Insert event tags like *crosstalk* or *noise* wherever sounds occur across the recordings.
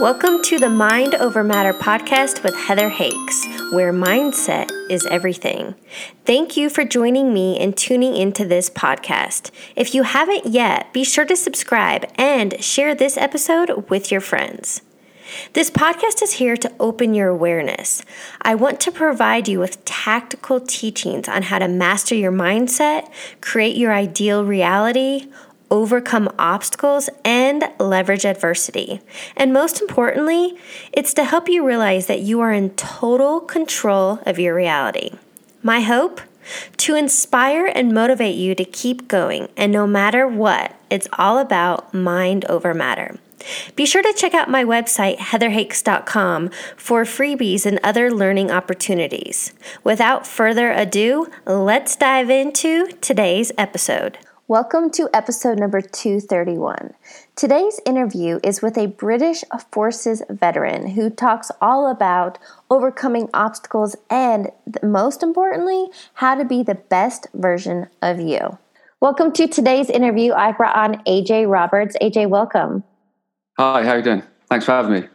Welcome to the Mind Over Matter podcast with Heather Hakes, where mindset is everything. Thank you for joining me and tuning into this podcast. If you haven't yet, be sure to subscribe and share this episode with your friends. This podcast is here to open your awareness. I want to provide you with tactical teachings on how to master your mindset, create your ideal reality, overcome obstacles, and leverage adversity. And most importantly, it's to help you realize that you are in total control of your reality. My hope? To inspire and motivate you to keep going, and no matter what, it's all about mind over matter. Be sure to check out my website, heatherhakes.com, for freebies and other learning opportunities. Without further ado, let's dive into today's episode. Welcome to episode number 231. Today's interview is with a British Forces veteran who talks all about overcoming obstacles and, most importantly, how to be the best version of you. Welcome to today's interview. I brought on AJ Roberts. AJ, welcome. Hi, how you doing? Thanks for having me.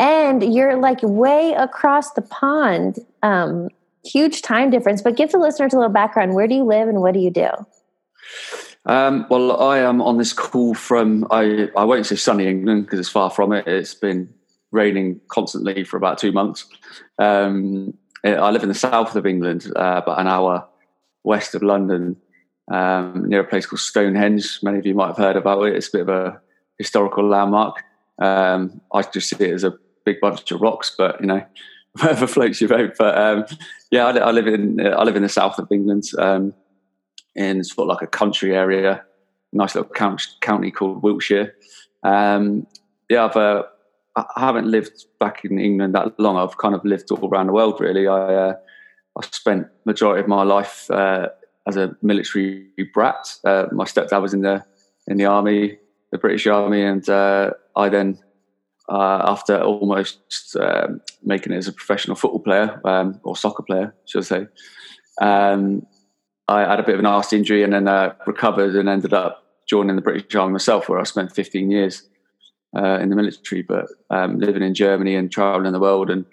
And you're like way across the pond. Um, huge time difference, but give the listeners a little background. Where do you live and what do you do? Um, well, I am on this call from I, I won't say sunny England because it's far from it. It's been raining constantly for about two months. Um, I live in the south of England, uh, about an hour west of London, um, near a place called Stonehenge. Many of you might have heard about it. It's a bit of a historical landmark. Um, I just see it as a big bunch of rocks, but you know, *laughs* whatever floats your boat. But um, yeah, I, I, live in I live in the south of England. In sort of like a country area, nice little county called Wiltshire. Um, yeah, I've uh, I haven't lived back in England that long. I've kind of lived all around the world really. I uh, I spent majority of my life uh, as a military brat. Uh, my stepdad was in the in the army, the British Army, and uh, I then. Uh, after almost um, making it as a professional football player um, or soccer player, should I say, um, I had a bit of an arse injury and then uh, recovered and ended up joining the British Army myself, where I spent 15 years uh, in the military, but um, living in Germany and traveling the world, and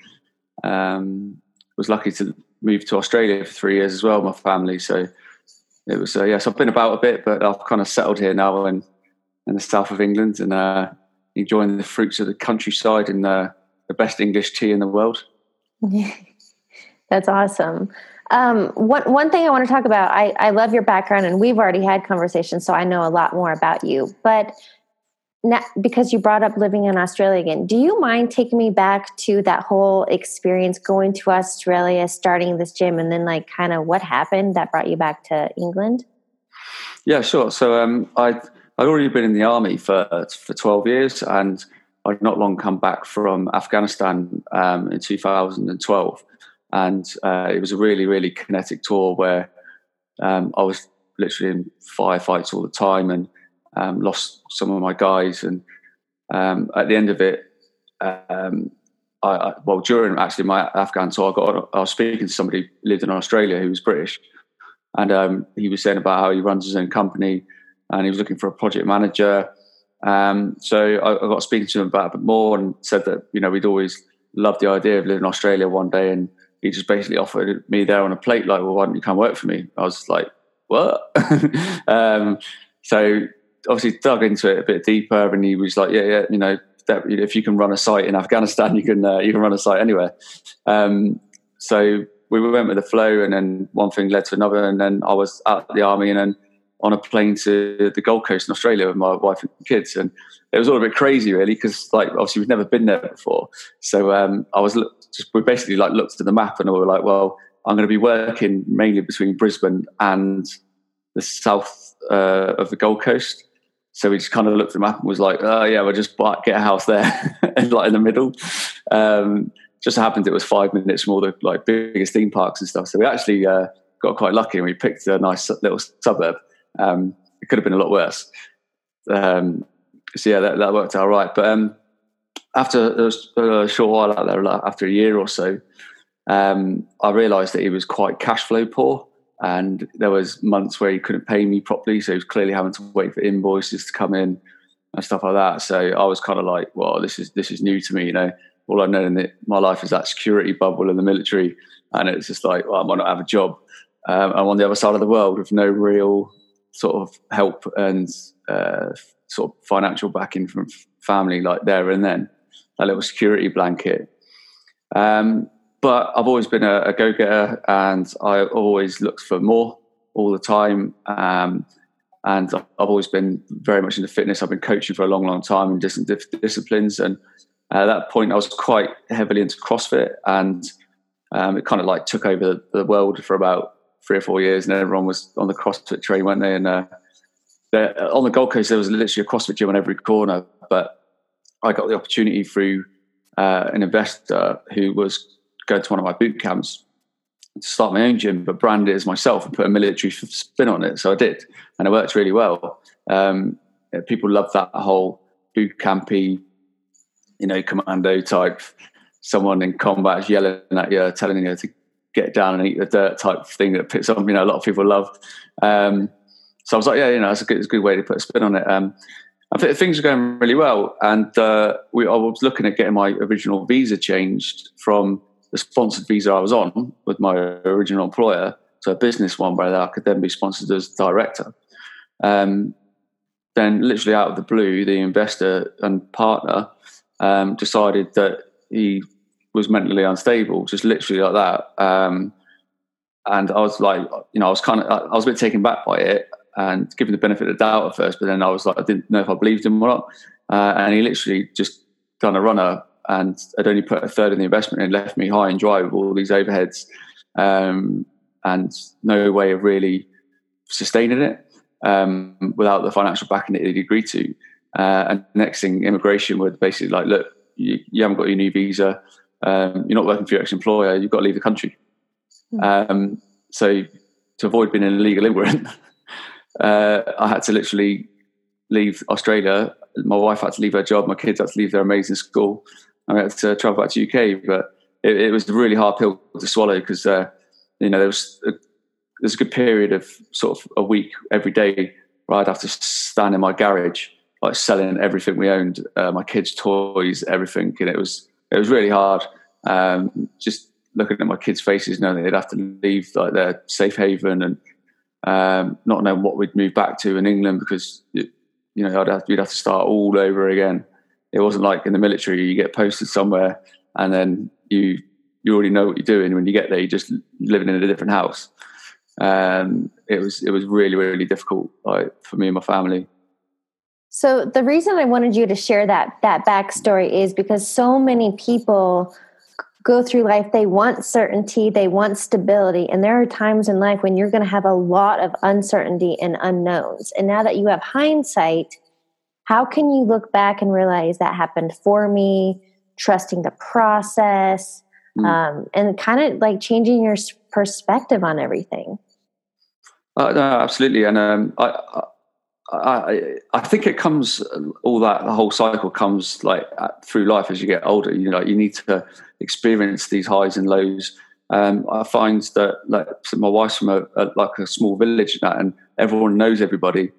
um, was lucky to move to Australia for three years as well. My family, so it was uh, yes, I've been about a bit, but I've kind of settled here now in in the south of England and uh, enjoying the fruits of the countryside and uh, the best English tea in the world. *laughs* That's awesome. Um, one one thing I want to talk about. I I love your background, and we've already had conversations, so I know a lot more about you. But now, because you brought up living in Australia again, do you mind taking me back to that whole experience going to Australia, starting this gym, and then like kind of what happened that brought you back to England? Yeah, sure. So um, I I'd already been in the army for for twelve years, and I'd not long come back from Afghanistan um, in two thousand and twelve and uh, it was a really really kinetic tour where um, I was literally in firefights all the time and um, lost some of my guys. And um, at the end of it um, I, I, well during actually my Afghan tour I got I was speaking to somebody who lived in Australia who was British. And um, he was saying about how he runs his own company and he was looking for a project manager. Um, so I, I got speaking to him about it a bit more and said that you know we'd always loved the idea of living in Australia one day and he just basically offered me there on a plate, like, well, why don't you come work for me? I was like, what? *laughs* um, so obviously dug into it a bit deeper, and he was like, yeah, yeah, you know, that, if you can run a site in Afghanistan, *laughs* you can uh, you can run a site anywhere. Um, so we went with the flow, and then one thing led to another, and then I was at the army, and then on a plane to the Gold Coast in Australia with my wife and kids, and it was all a bit crazy, really, because like obviously we've never been there before. So um, I was just we basically like looked at the map and we were like, well, I'm going to be working mainly between Brisbane and the south uh, of the Gold Coast. So we just kind of looked at the map and was like, oh yeah, we'll just buy, get a house there, *laughs* like in the middle. Um, just happened it was five minutes from all the like biggest theme parks and stuff. So we actually uh, got quite lucky and we picked a nice little suburb. Um, it could have been a lot worse. Um, so yeah, that, that worked out right. But um, after a, short while out there, after a year or so, um, I realised that he was quite cash flow poor, and there was months where he couldn't pay me properly, so he was clearly having to wait for invoices to come in. and stuff like that. So I was kind of like, well, this is this is new to me. You know, all I've known in my life is that security bubble in the military, and it's just like, well, I might not have a job. Um, I'm on the other side of the world with no real sort of help and uh, sort of financial backing from family, like there and then, a little security blanket. Um, but I've always been a, a go getter, and I always looked for more all the time. Um, and I've always been very much into fitness. I've been coaching for a long, long time in different disciplines, and at that point, I was quite heavily into CrossFit, and um, it kind of like took over the world for about three or four years, and everyone was on the CrossFit train, weren't they? And uh, on the Gold Coast, there was literally a CrossFit gym on every corner. But I got the opportunity through uh, an investor who was going to one of my boot camps to start my own gym, but brand it as myself and put a military spin on it. So I did, and it worked really well. Um, people love that whole boot campy, you know, commando type. Someone in combat yelling at you, telling you to get down and eat the dirt type thing that on. You know, a lot of people love. Um, so I was like, yeah, you know, it's a good, it's a good way to put a spin on it. Um, I think things are going really well, and uh, we, I was looking at getting my original visa changed from the sponsored visa I was on with my original employer to a business one where I could then be sponsored as director. Um, then, literally out of the blue, the investor and partner um, decided that he was mentally unstable, just literally like that. Um, and I was like, you know, I was kind of, I was a bit taken back by it and given the benefit of the doubt at first, but then I was like, I didn't know if I believed him or not. Uh, and he literally just done a runner and had only put a third in the investment and left me high and dry with all these overheads um, and no way of really sustaining it um, without the financial backing that he'd agreed to. Uh, and next thing, immigration would basically like, look, you, you haven't got your new visa um, you're not working for your ex-employer, you've got to leave the country. Mm. Um, so to avoid being an illegal immigrant, *laughs* uh, I had to literally leave Australia. My wife had to leave her job. My kids had to leave their amazing school. I had to travel back to UK, but it, it was a really hard pill to swallow because uh, you know there was a, there was a good period of sort of a week every day where I'd have to stand in my garage, like selling everything we owned, uh, my kids' toys, everything, and it was it was really hard. Um, just looking at my kids' faces, knowing they'd have to leave like their safe haven and um, not knowing what we'd move back to in England because you know I'd have, you'd have to start all over again. It wasn't like in the military; you get posted somewhere and then you you already know what you're doing. When you get there, you're just living in a different house. Um, it was it was really really difficult, like for me and my family. So the reason I wanted you to share that that backstory is because so many people go through life they want certainty they want stability and there are times in life when you're going to have a lot of uncertainty and unknowns. And now that you have hindsight how can you look back and realize that happened for me trusting the process mm. um, and kind of like changing your perspective on everything? Uh, no, absolutely. And um, I, I, I think it comes all that the whole cycle comes like through life as you get older. You know, you need to experience these highs and lows. Um, I find that like so my wife's from a, a, like a small village and, that, and everyone knows everybody.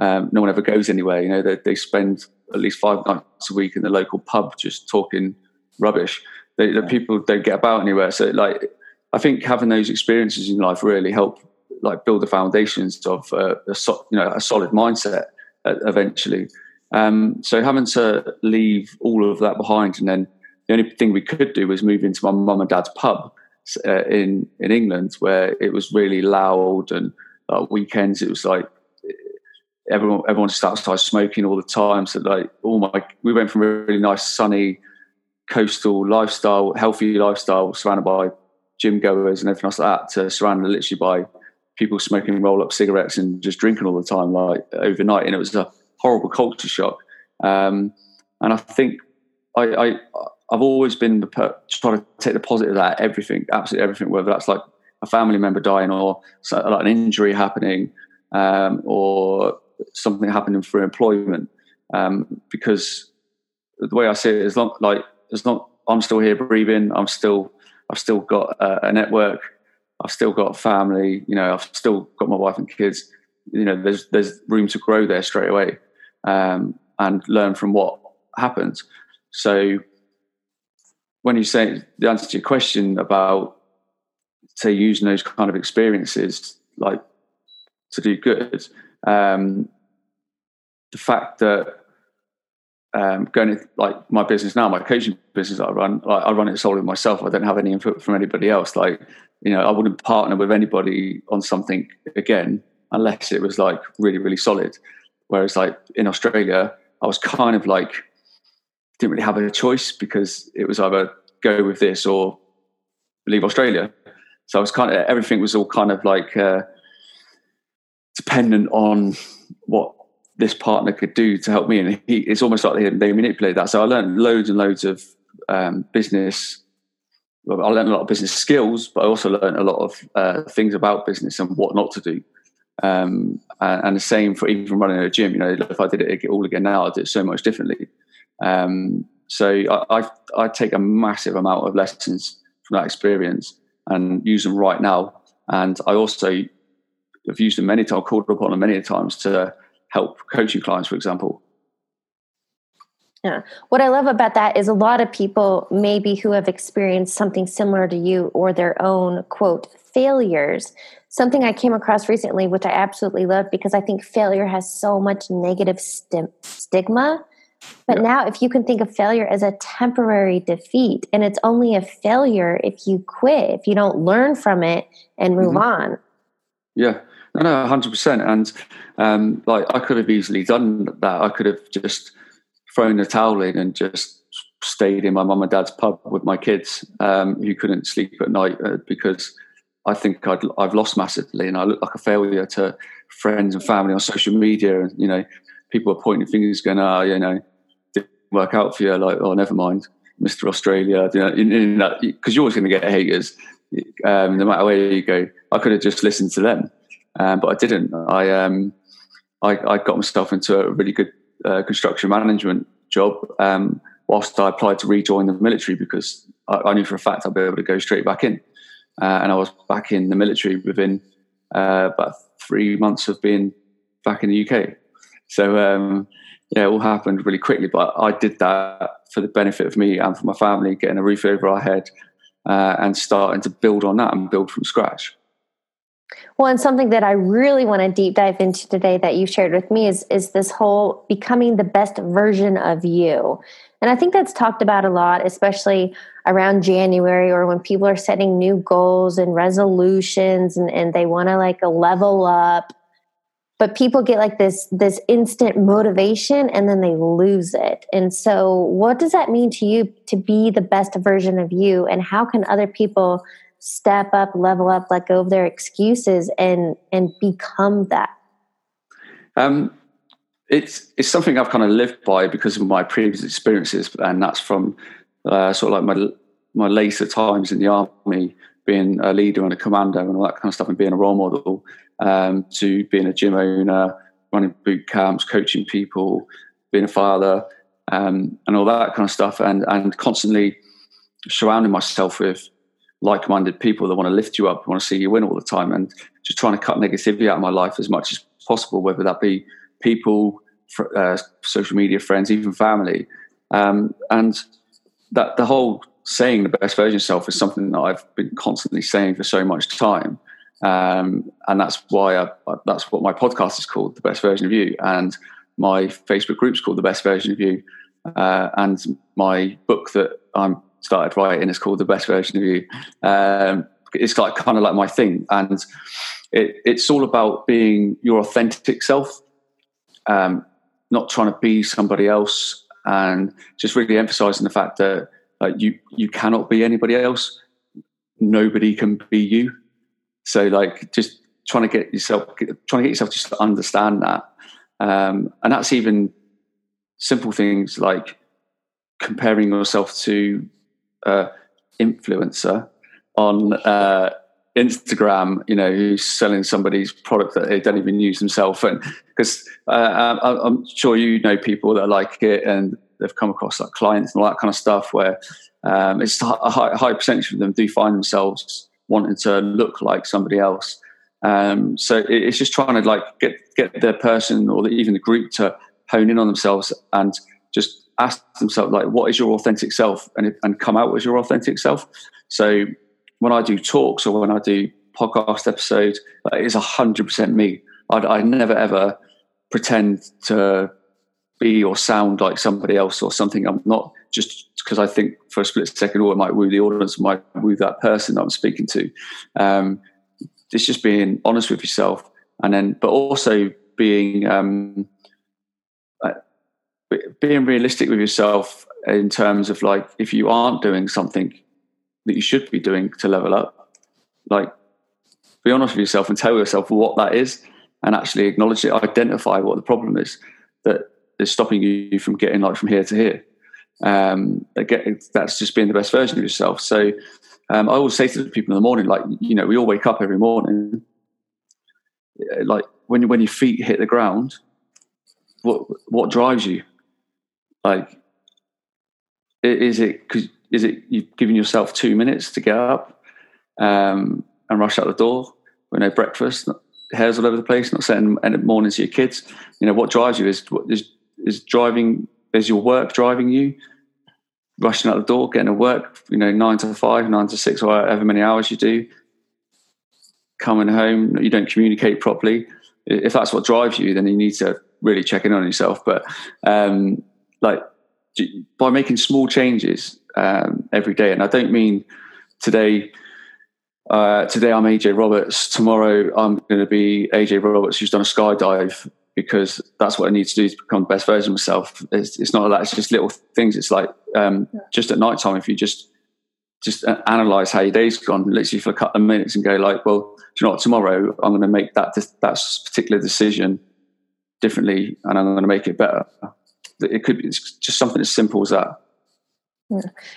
Um, no one ever goes anywhere. You know, they, they spend at least five nights a week in the local pub just talking rubbish. They, the people don't get about anywhere. So, like, I think having those experiences in life really help like build the foundations of uh, a so, you know a solid mindset uh, eventually. Um, so having to leave all of that behind, and then the only thing we could do was move into my mum and dad's pub uh, in in England, where it was really loud, and uh, weekends it was like everyone everyone just outside smoking all the time. So like all my we went from a really nice sunny coastal lifestyle, healthy lifestyle, surrounded by gym goers and everything else like that, to surrounded literally by people smoking roll up cigarettes and just drinking all the time, like overnight. And it was a horrible culture shock. Um, and I think I, I, have always been the per- trying to take the positive out of everything, absolutely everything, whether that's like a family member dying or like an injury happening um, or something happening for employment. Um, because the way I see it, is long, like as long I'm still here breathing, I'm still I've still got a, a network I've still got family, you know, I've still got my wife and kids. You know, there's there's room to grow there straight away. Um, and learn from what happens. So when you say the answer to your question about say using those kind of experiences like to do good, um, the fact that um, going to like my business now, my coaching business I run, like, I run it solely myself. I don't have any input from anybody else. Like, you know, I wouldn't partner with anybody on something again unless it was like really, really solid. Whereas like in Australia, I was kind of like didn't really have a choice because it was either go with this or leave Australia. So I was kind of everything was all kind of like uh, dependent on what this partner could do to help me. And he, it's almost like they, they manipulate that. So I learned loads and loads of um, business. I learned a lot of business skills, but I also learned a lot of uh, things about business and what not to do. Um, and, and, the same for even running a gym. You know, if I did it all again now, I'd do it so much differently. Um, so I, I, I take a massive amount of lessons from that experience and use them right now. And I also have used them many times, called upon them many times to help coaching clients, for example. Yeah. What I love about that is a lot of people, maybe who have experienced something similar to you or their own quote failures. Something I came across recently, which I absolutely love because I think failure has so much negative st- stigma. But yeah. now, if you can think of failure as a temporary defeat, and it's only a failure if you quit, if you don't learn from it and move mm-hmm. on. Yeah, no, no, hundred percent. And um, like I could have easily done that. I could have just thrown the towel in and just stayed in my mum and dad's pub with my kids um, who couldn't sleep at night uh, because I think i have lost massively and I look like a failure to friends and family on social media. And you know, people are pointing fingers, going, "Ah, oh, you know, didn't work out for you." Like, oh, never mind, Mister Australia. You know, because you're always going to get haters, um, no matter where you go. I could have just listened to them um, but I didn't. I, um, I, I got myself into a really good uh, construction management job um, whilst I applied to rejoin the military because I, I, knew for a fact I'd be able to go straight back in. Uh, and I was back in the military within uh, about three months of being back in the UK. So um, yeah, it all happened really quickly. But I did that for the benefit of me and for my family, getting a roof over our head uh, and starting to build on that and build from scratch. Well, and something that I really want to deep dive into today that you shared with me is is this whole becoming the best version of you. And I think that's talked about a lot, especially around January or when people are setting new goals and resolutions and, and they want to like a level up. But people get like this this instant motivation and then they lose it. And so what does that mean to you to be the best version of you? And how can other people step up, level up, let go of their excuses, and and become that? Um, it's it's something I've kind of lived by because of my previous experiences, and that's from uh, sort of like my my later times in the army, being a leader and a commander and all that kind of stuff, and being a role model, um, to being a gym owner, running boot camps, coaching people, being a father, um, and all that kind of stuff, and and constantly surrounding myself with like-minded people that want to lift you up, want to see you win all the time, and just trying to cut negativity out of my life as much as possible, whether that be people, uh, social media friends, even family, um, and that the whole saying the best version of yourself is something that I've been constantly saying for so much time, um, and that's why I, that's what my podcast is called, the best version of you, and my Facebook group's called the best version of you, uh, and my book that I'm started writing. It's called The Best Version of You. Um, it's like kind of like my thing, and it, it's all about being your authentic self, um, not trying to be somebody else, and just really emphasizing the fact that you you cannot be anybody else. Nobody can be you. So like just trying to get yourself trying to get yourself just to understand that, um, and that's even simple things like comparing yourself to uh, influencer on uh, Instagram, you know, who's selling somebody's product that they don't even use themselves. And because uh, I'm sure you know people that like it and they've come across like clients and all that kind of stuff where um, it's a high, high, percentage of them do find themselves wanting to look like somebody else. Um, so it's just trying to like get get the person or the, even the group to hone in on themselves and just ask themselves like what is your authentic self? And and come out as your authentic self. So when i do talks or when i do podcast episodes it's 100% me. I'd, i never ever pretend to be or sound like somebody else or something i'm not just because i think for a split second or oh, it might woo the audience might woo that person that i'm speaking to. Um, it's just being honest with yourself and then but also being um, being realistic with yourself in terms of like if you aren't doing something that you should be doing to level up like be honest with yourself and tell yourself what that is and actually acknowledge it identify what the problem is that is stopping you from getting like from here to here. Um that's just being the best version of yourself. So um, i always say to people in the morning like you know we all wake up every morning like when when your feet hit the ground what what drives you like, is it because is it you've given yourself two minutes to get up um, and rush out the door with no breakfast, hairs all over the place, not setting any morning to your kids? You know what drives you is is is driving. Is your work driving you? Rushing out the door, getting to work, you know, nine to five, nine to six, or however many hours you do. Coming home, you don't communicate properly. If that's what drives you, then you need to really check in on yourself. But um, like by making small changes um, every day. And I don't mean today. Uh, today I'm AJ Roberts. Tomorrow I'm going to be AJ Roberts who's done a skydive because that's what I need to do to become the best version of myself. It's, it's not like that. It's just little things. It's like um, yeah. just at night time, if you just just analyze how your day's gone, literally for a couple of minutes, and go like, well, do you know what? Tomorrow I'm going to make that that particular decision differently, and I'm going to make it better it could be just something as simple as that.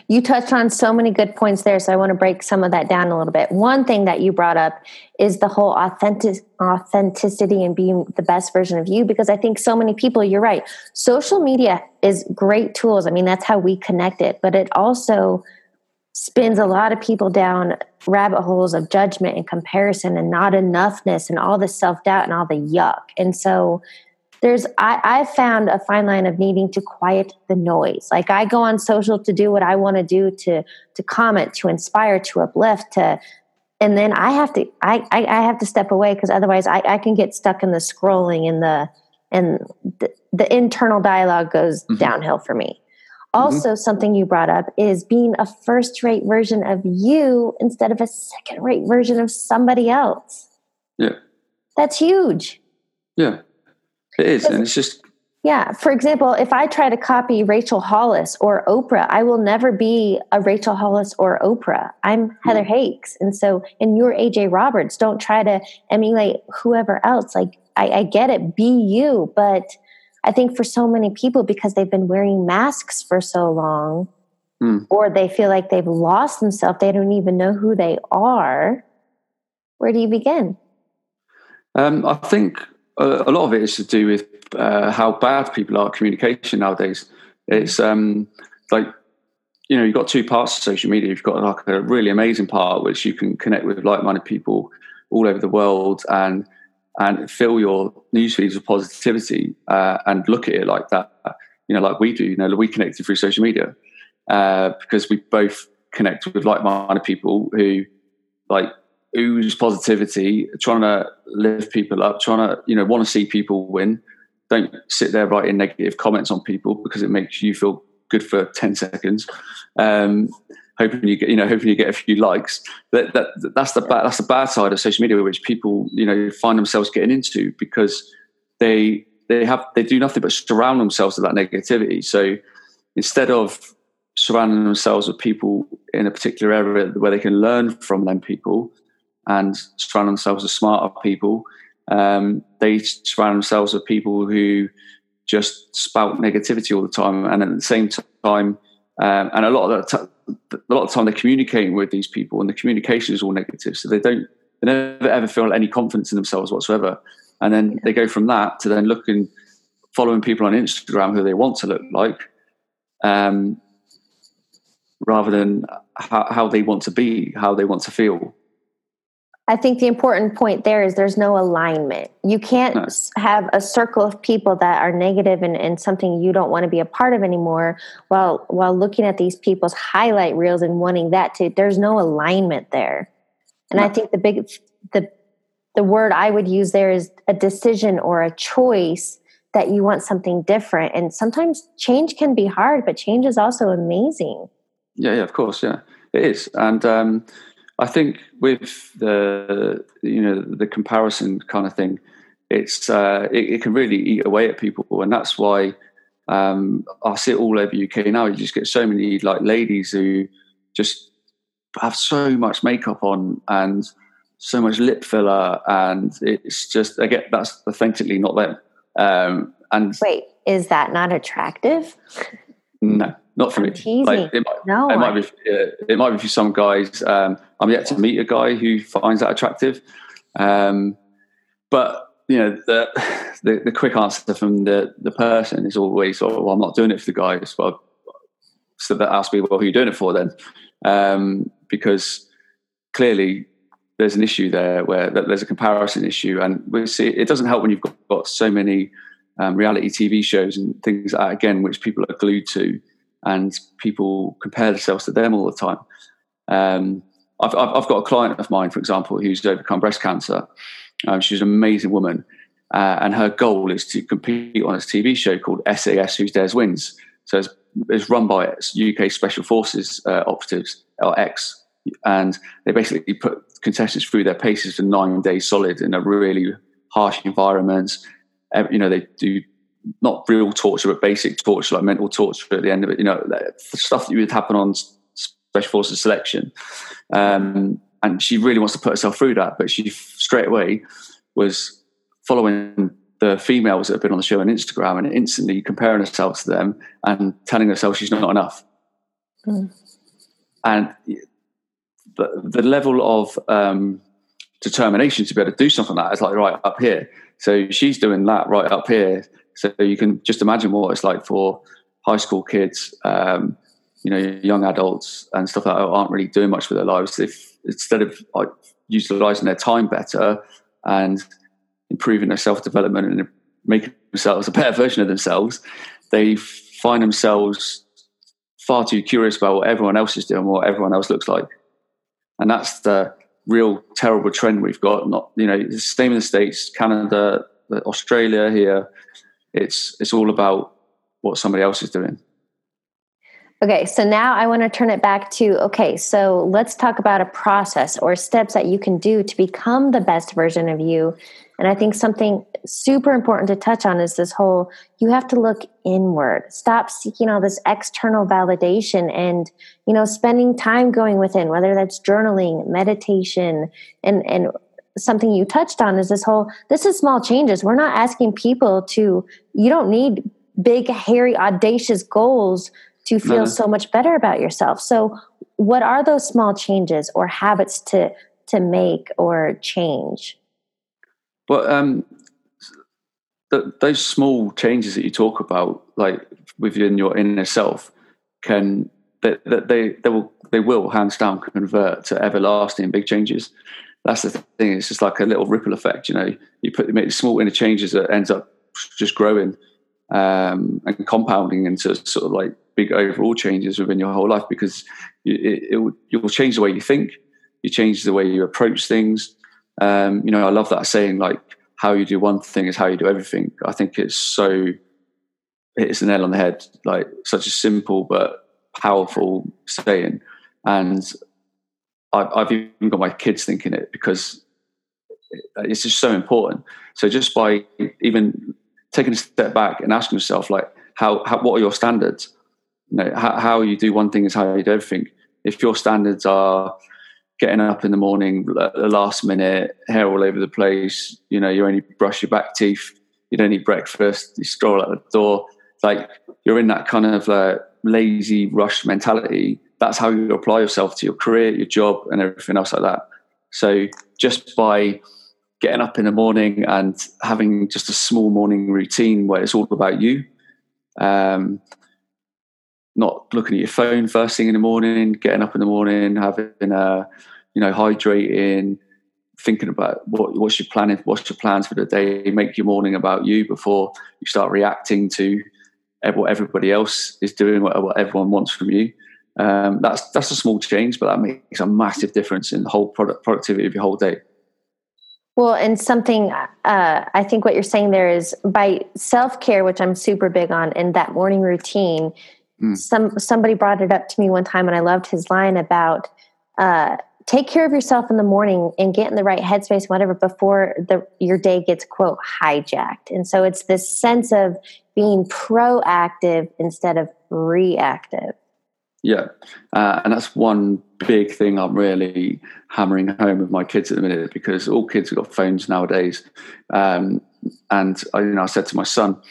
You touched on so many good points there, so I want to break some of that down a little bit. One thing that you brought up is the whole authentic authenticity and being the best version of you because I think so many people, you're right. Social media is great tools. I mean, that's how we connect it, but it also spins a lot of people down rabbit holes of judgment and comparison and not enoughness and all the self-doubt and all the yuck. And so there's I, I found a fine line of needing to quiet the noise. Like i go on social to do what i want to do to to comment to inspire to uplift to and then i have to i i, I have to step away because otherwise I, I can get stuck in the scrolling and the and the, the internal dialogue goes mm-hmm. downhill for me. Also mm-hmm. something you brought up is being a first rate version of you instead of a second rate version of somebody else. Yeah. That's huge. Yeah it is, and it's just yeah. For example, if I try to copy Rachel Hollis or Oprah, I will never be a Rachel Hollis or Oprah. I'm Heather mm. Hakes. And so, and you're AJ Roberts. Don't try to emulate whoever else. Like, I, I get it, be you. But I think for so many people, because they've been wearing masks for so long, mm. or they feel like they've lost themselves, they don't even know who they are. Where do you begin? Um, I think a, lot of it is to do with uh, how bad people are at communication nowadays. It's um, like you know you've got two parts of social media. You've got like a really amazing part which you can connect with like-minded people all over the world and and fill your news feeds with positivity uh, and look at it like that. You know, like we do. You know, we connected through social media uh, because we both connect with like-minded people who like ooze positivity, trying to lift people up, trying to, you know, want to see people win. Don't sit there writing negative comments on people because it makes you feel good for 10 seconds. Um, hoping you get, you know, hoping you get a few likes. That, that that's the bad, that's the bad side of social media, which people, you know, find themselves getting into because they, they have, they do nothing but surround themselves with that negativity. So instead of surrounding themselves with people in a particular area where they can learn from them people, and surround themselves with smarter people. Um, they surround themselves with people who just spout negativity all the time, and at the same time, um, and a lot of the t- a lot of time they're communicating with these people, and the communication is all negative, so they don't they never ever feel any confidence in themselves whatsoever. And then they go from that to then looking, following people on Instagram who they want to look like, um, rather than how, how they want to be, how they want to feel I think the important point there is there's no alignment. You can't no. have a circle of people that are negative and, and something you don't want to be a part of anymore while while looking at these people's highlight reels and wanting that to there's no alignment there. And no. I think the big the the word I would use there is a decision or a choice that you want something different. And sometimes change can be hard, but change is also amazing. Yeah, yeah, of course, yeah. It is. And um I think with the you know the comparison kind of thing, it's uh, it, it, can really eat away at people, and that's why um, I see it all over UK now. You just get so many like ladies who just have so much makeup on and so much lip filler, and it's just I get that's authentically not them. Um, and wait, is that not attractive? No, not for me. Like, it might, no, it might be. Uh, it might be for some guys. Um, I'm yet to meet a guy who finds that attractive. Um, but you know, the, *laughs* the, the quick answer from the the person is always, "Oh, well, I'm not doing it for the guys." Well, so that asks me, "Well, who are you doing it for then?" Um, because clearly there's an issue there where there's a comparison issue, and we see it doesn't help when you've got, got so many um, reality TV shows and things like that, again, which people are glued to and people compare themselves to them all the time. Um, I've, I've, got a client of mine, for example, who's overcome breast cancer. Um, she's an amazing woman, uh, and her goal is to compete on a TV show called SAS Who Dares Wins. So it's, it's run by UK Special Forces uh, operatives, or X, and they basically put contestants through their paces for nine days solid in a really harsh environment. You know, they do not real torture, but basic torture, like mental torture at the end of it. You know, stuff that would happen on special forces selection. Um, and she really wants to put herself through that, but she straight away was following the females that have been on the show on Instagram and instantly comparing herself to them and telling herself she's not enough. Mm. And the, the level of um, determination to be able to do something like that is like right up here. So she's doing that right up here so you can just imagine what it's like for high school kids, um, you know, young adults and stuff that aren't really doing much with their lives. If instead of like utilizing their time better and improving their self development and making themselves a better version of themselves, they find themselves far too curious about what everyone else is doing, what everyone else looks like, and that's the real terrible trend we've got. Not you know, the same in the states, Canada, Australia here it's it's all about what somebody else is doing. Okay, so now I want to turn it back to okay, so let's talk about a process or steps that you can do to become the best version of you. And I think something super important to touch on is this whole you have to look inward. Stop seeking all this external validation and, you know, spending time going within, whether that's journaling, meditation, and and something you touched on is this whole this is small changes we're not asking people to you don't need big hairy audacious goals to feel uh-huh. so much better about yourself so what are those small changes or habits to to make or change well um the, those small changes that you talk about like within your inner self can that they, they, they will they will hands down convert to everlasting big changes that's the thing. It's just like a little ripple effect. You know, you put make small inner changes that ends up just growing um, and compounding into sort of like big overall changes within your whole life because will, it will change the way you think. You change the way you approach things. Um, you know, I love that saying like how you do one thing is how you do everything. I think it's so it's an nail on the head. Like such a simple but powerful saying. And I've, I've even got my kids thinking it because it's just so important. So just by even taking a step back and asking yourself, like, how, how what are your standards? You know, how, how you do one thing is how you do everything. If your standards are getting up in the morning, the last minute, hair all over the place, you know, you only brush your back teeth, you don't eat breakfast, you stroll out the door, like you're in that kind of uh, lazy rush mentality that's how you apply yourself to your career, your job, and everything else like that. So just by getting up in the morning and having just a small morning routine where it's all about you, um, not looking at your phone first thing in the morning, getting up in the morning, having a, you know, hydrating, thinking about what what's your planning, what's your plans for the day. Make your morning about you before you start reacting to what everybody else is doing, what, what everyone wants from you. Um, that's that's a small change, but that makes a massive difference in the whole product productivity of your whole day. Well, and something uh, I think what you're saying there is by self care, which I'm super big on, and that morning routine. Mm. Some somebody brought it up to me one time, and I loved his line about uh, take care of yourself in the morning and get in the right headspace, whatever, before the your day gets quote hijacked. And so it's this sense of being proactive instead of reactive. Yeah, uh, and that's one big thing I'm really hammering home with my kids at the minute because all kids have got phones nowadays. Um, and I, you know, I said to my son,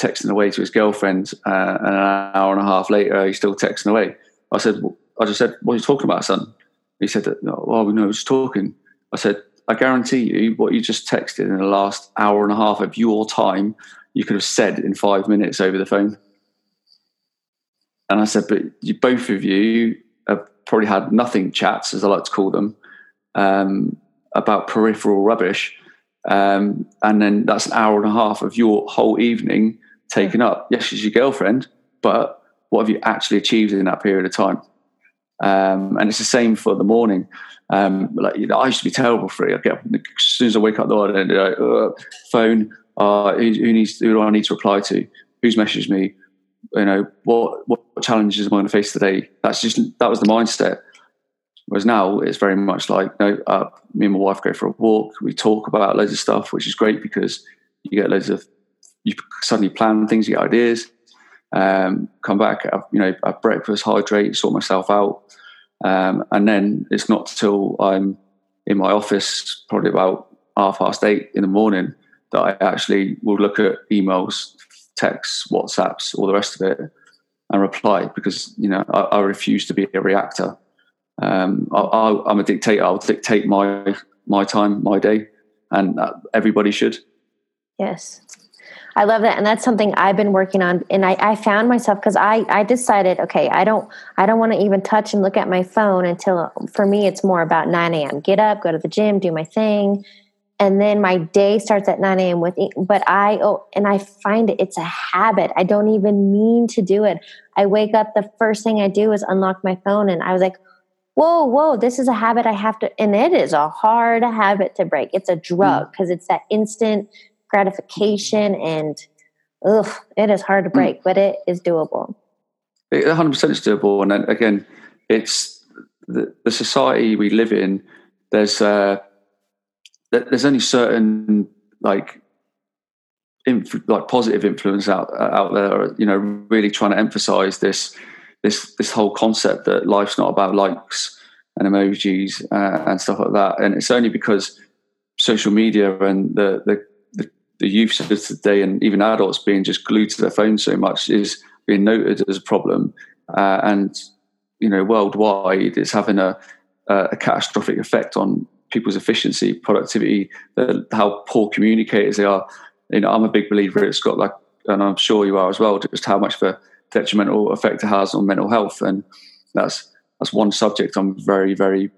texting away to his girlfriend, uh, and an hour and a half later, he's still texting away. I said, I just said, "What are you talking about, son?" He said, "Oh, we know, was talking." I said, "I guarantee you, what you just texted in the last hour and a half of your time, you could have said in five minutes over the phone." And I said, but you, both of you have probably had nothing chats, as I like to call them, um, about peripheral rubbish. Um, and then that's an hour and a half of your whole evening taken up. Yes, she's your girlfriend, but what have you actually achieved in that period of time? Um, and it's the same for the morning. Um, like you know, I used to be terrible for it. I get up as soon as I wake up the morning, uh, phone. Uh, who, who, needs? Who do I need to reply to? Who's messaged me? you know what what challenges am I going to face today? That's just that was the mindset. Whereas now it's very much like you know, uh, me and my wife go for a walk. We talk about loads of stuff, which is great because you get loads of you suddenly plan things, you get ideas. Um, come back, have, you know, have breakfast, hydrate, sort myself out, um, and then it's not till I'm in my office, probably about half past eight in the morning, that I actually will look at emails texts, WhatsApps, all the rest of it, and reply because you know I, I refuse to be a reactor. Um, I, am a dictator. I'll dictate my my time, my day, and everybody should. Yes, I love that, and that's something I've been working on. And I, I found myself because I I decided, okay, I don't I don't want to even touch and look at my phone until for me it's more about 9 a.m. Get up, go to the gym, do my thing, and then my day starts at 9 a.m with but i oh and i find it it's a habit i don't even mean to do it i wake up the first thing i do is unlock my phone and i was like whoa whoa this is a habit i have to and it is a hard habit to break it's a drug because mm. it's that instant gratification and ugh, it is hard to mm. break mm. but it is doable it 100% is doable and then again it's the, the society we live in there's uh there's only certain like inf- like positive influence out out there you know really trying to emphasize this this this whole concept that life's not about likes and emojis uh, and stuff like that and it's only because social media and the the the, the youth of today and even adults being just glued to their phones so much is being noted as a problem uh, and you know worldwide it's having a a catastrophic effect on people's efficiency, productivity, how poor communicators they are. You know, I'm a big believer it's got like, and I'm sure you are as well, just how much of a detrimental effect it has on mental health. And that's that's one subject I'm very, very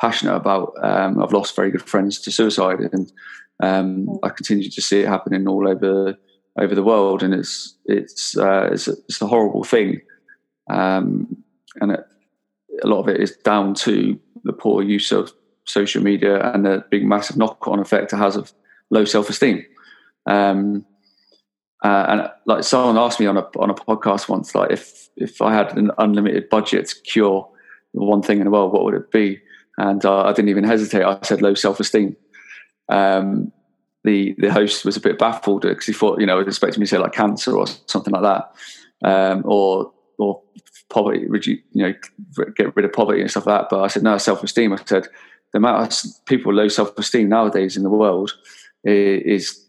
passionate about. Um, I've lost very good friends to suicide, and um, I continue to see it happening all over over the world, and it's it's uh, it's, a, it's, a, horrible thing, um, and it, a lot of it is down to the poor use of social media and the big massive knock-on effect it has of low self-esteem. Um, uh, and like someone asked me on a on a podcast once, like if if I had an unlimited budget to cure one thing in the world, what would it be? And uh, I didn't even hesitate. I said low self-esteem. Um, the the host was a bit baffled because he thought you know was expecting me to say like cancer or something like that, um, or or poverty, you know, get rid of poverty and stuff like that. But I said no, self-esteem. I said the amount of people with low self esteem nowadays in the world is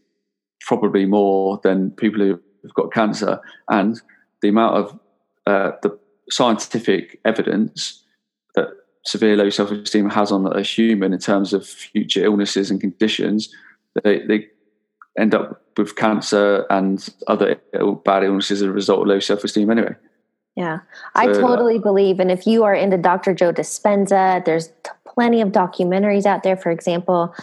probably more than people who've got cancer, and the amount of uh, the scientific evidence that severe low self esteem has on a human in terms of future illnesses and conditions, they, they end up with cancer and other bad illnesses as a result of low self esteem anyway. Yeah, I uh, totally believe. And if you are into Dr. Joe Dispenza, there's plenty of documentaries out there. For example,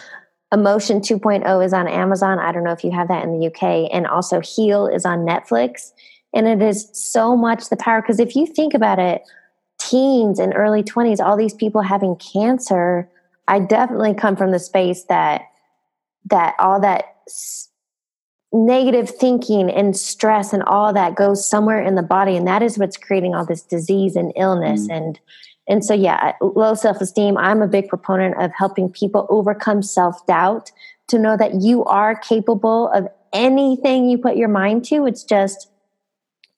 Emotion 2.0 is on Amazon. I don't know if you have that in the UK. And also Heal is on Netflix. And it is so much the power. Because if you think about it, teens and early 20s, all these people having cancer, I definitely come from the space that that all that negative thinking and stress and all that goes somewhere in the body and that is what's creating all this disease and illness. Mm. and and so yeah low self-esteem i'm a big proponent of helping people overcome self-doubt to know that you are capable of anything you put your mind to. It's just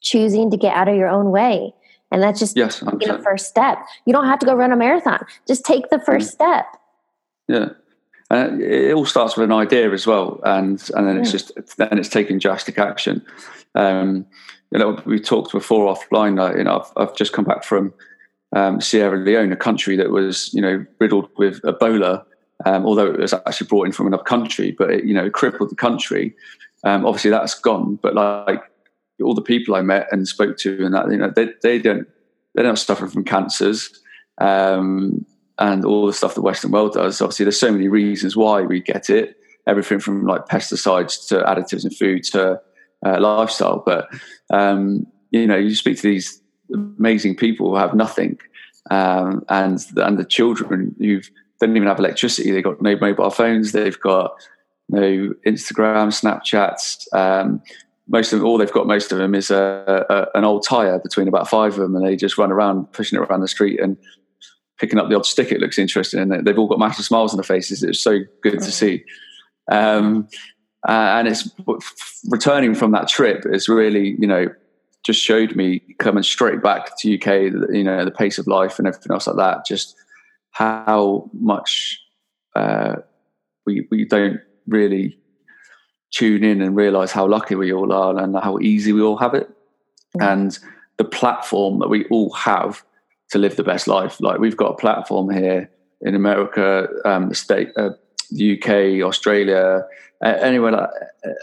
choosing to get out of your own way and that's just yes, taking the first step you don't have to go run a marathon just take the first mm. step yeah and it all starts with an idea as well, and and then it's just then it's taking drastic action. Um, you know, we talked before offline. Uh, you know, I've, I've just come back from um, Sierra Leone, a country that was you know riddled with Ebola, um, although it was actually brought in from another country, but it, you know crippled the country. Um, obviously, that's gone. But like all the people I met and spoke to, and that you know they they don't they don't suffer from cancers. Um, and all the stuff the Western world does. Obviously, there's so many reasons why we get it. Everything from like pesticides to additives in food to uh, lifestyle. But um, you know, you speak to these amazing people who have nothing, um, and and the children who don't even have electricity. They've got no mobile phones. They've got no Instagram, Snapchats. Um, most of them, all they've got, most of them, is a, a, an old tire between about five of them, and they just run around pushing it around the street and picking up the odd stick. It looks interesting, and they've all got massive smiles on their faces. It's so good to see. Um, uh, and it's returning from that trip is really, you know, just showed me coming straight back to UK, you know, the pace of life and everything else like that. Just how much uh, we we don't really tune in and realize how lucky we all are and how easy we all have it, mm-hmm. and the platform that we all have to live the best life. Like we've got a platform here in America, um, the state, uh, the UK, Australia, uh, anywhere,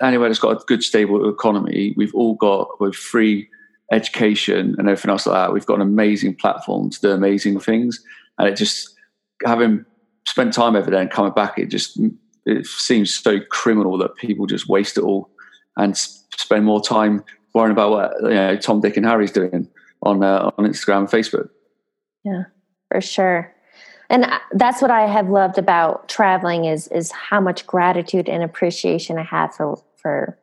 anywhere that's got a good stable economy. We've all got with free education and everything else like that. We've got an amazing platform to do amazing things, and it just having spent time over there and coming back, it just it seems so criminal that people just waste it all and spend more time worrying about what you know Tom, Dick, and Harry's doing on uh, on Instagram and Facebook. Yeah, for sure. And that's what I have loved about traveling is is how much gratitude and appreciation I have for for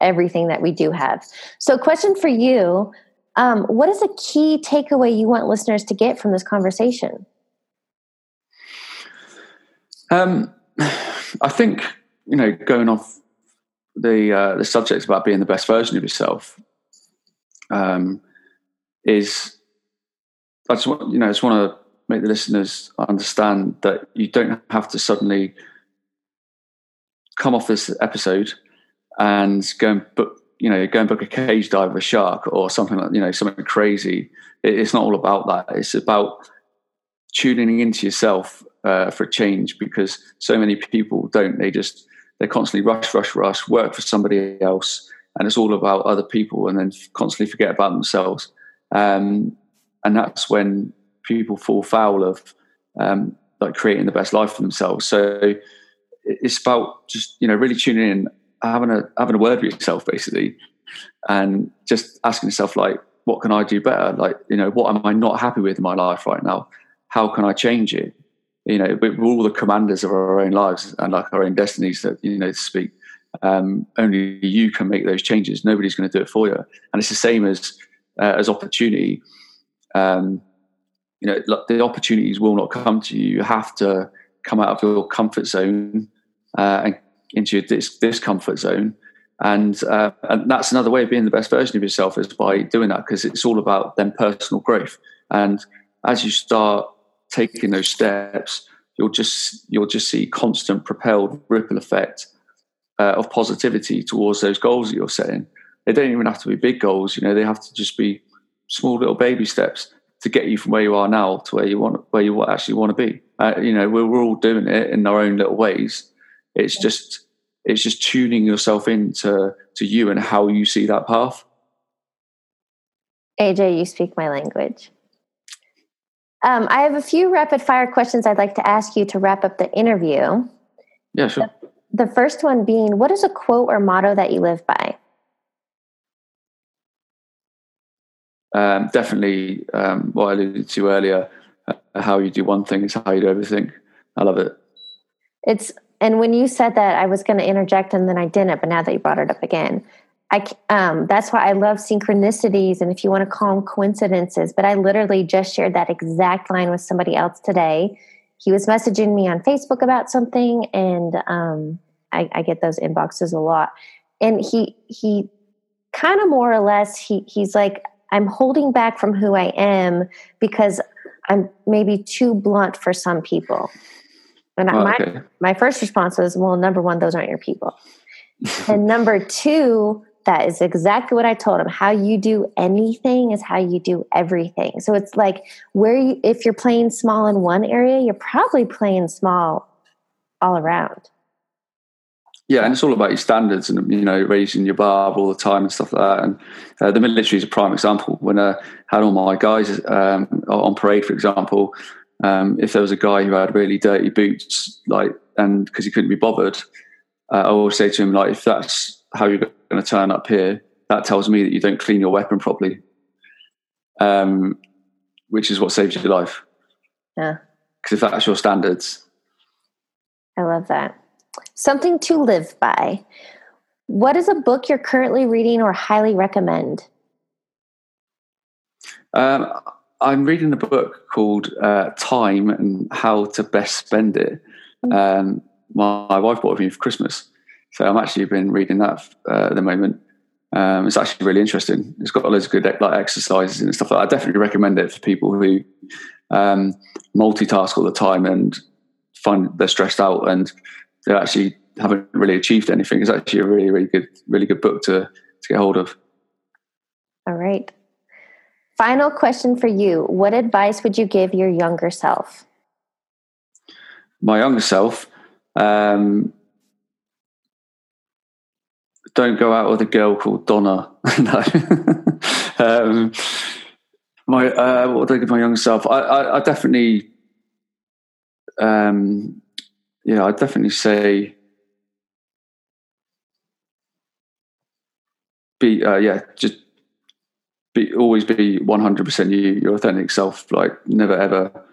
everything that we do have. So, question for you: um, What is a key takeaway you want listeners to get from this conversation? Um, I think you know, going off the uh, the subject about being the best version of yourself um, is I just want you know, I just want to make the listeners understand that you don't have to suddenly come off this episode and go and book, you know, go and book a cage dive with a shark or something like, you know, something crazy. it's not all about that. It's about tuning into yourself uh, for change because so many people don't. They just they constantly rush, rush, rush, work for somebody else, and it's all about other people, and then constantly forget about themselves. Um, and that's when people fall foul of um, like creating the best life for themselves. So it's about just you know really tuning in, having a having a word with yourself basically, and just asking yourself like, what can I do better? Like you know, what am I not happy with in my life right now? How can I change it? You know, we're all the commanders of our own lives and like our own destinies. That you know, to speak. Um, only you can make those changes. Nobody's going to do it for you. And it's the same as uh, as opportunity um, you know, the opportunities will not come to you. You have to come out of your comfort zone uh, and into your dis- discomfort zone. And, uh, and that's another way of being the best version of yourself is by doing that because it's all about then personal growth. And as you start taking those steps, you'll just you'll just see constant propelled ripple effect uh, of positivity towards those goals that you're setting. They don't even have to be big goals, you know. They have to just be small little baby steps to get you from where you are now to where you want where you actually want to be. Uh, you know, we're, we're all doing it in our own little ways. It's just it's just tuning yourself into to you and how you see that path. AJ, you speak my language. Um, I have a few rapid fire questions I'd like to ask you to wrap up the interview. Yeah, sure. The, the first one being what is a quote or motto that you live by? Um, definitely um, what I alluded to earlier uh, how you do one thing is how you do everything. I love it. It's and when you said that, I was going to interject and then I didn't. But now that you brought it up again, I um, that's why I love synchronicities and if you want to call them coincidences. But I literally just shared that exact line with somebody else today. He was messaging me on Facebook about something, and um, I, I get those inboxes a lot. And he he kind of more or less he he's like I'm holding back from who I am because I'm maybe too blunt for some people. And oh, my okay. my first response was, well, number one, those aren't your people. and number two, that is exactly what I told him. How you do anything is how you do everything. So it's like where you, if you're playing small in one area, you're probably playing small all around. Yeah, and it's all about your standards and you know raising your bar all the time and stuff like that. And uh, the military is a prime example. When I had all my guys um, on parade, for example, um, if there was a guy who had really dirty boots, like and because he couldn't be bothered, uh, I always say to him like, if that's how you're going to turn up here, that tells me that you don't clean your weapon properly, um, which is what saves your life. Yeah, because if that's your standards, I love that. Something to live by. What is a book you're currently reading or highly recommend? Um, I'm reading a book called uh, Time and How to Best Spend It. Hmm. Um, my, my, wife bought it for me for Christmas. So I'm actually been reading that uh, at the moment. Um, it's actually really interesting. It's got loads of good like exercises and stuff. Like I definitely recommend it for people who um, multitask all the time and find they're stressed out and they actually haven't really achieved anything. It's actually a really, really good, really good book to to get hold of. All right. Final question for you: What advice would you give your younger self? My younger self. Um, don't go out with a girl called Donna. *laughs* no. um, my uh, what would I give my younger self? I, I, I definitely um, yeah, I'd definitely say be uh, yeah, just be always be one hundred percent you, your authentic self. Like never ever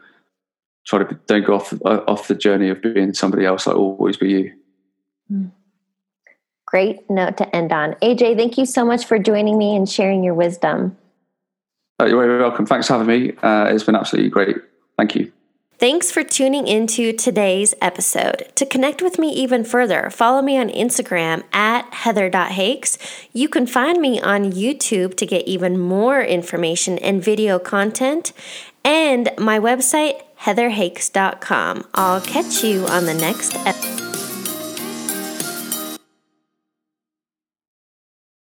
try to don't go off uh, off the journey of being somebody else. Like always be you. Hmm. Great note to end on. AJ, thank you so much for joining me and sharing your wisdom. Uh, you're very welcome. Thanks for having me. Uh, it's been absolutely great. Thank you. Thanks for tuning into today's episode. To connect with me even further, follow me on Instagram at heather.hakes. You can find me on YouTube to get even more information and video content, and my website, heatherhakes.com. I'll catch you on the next episode.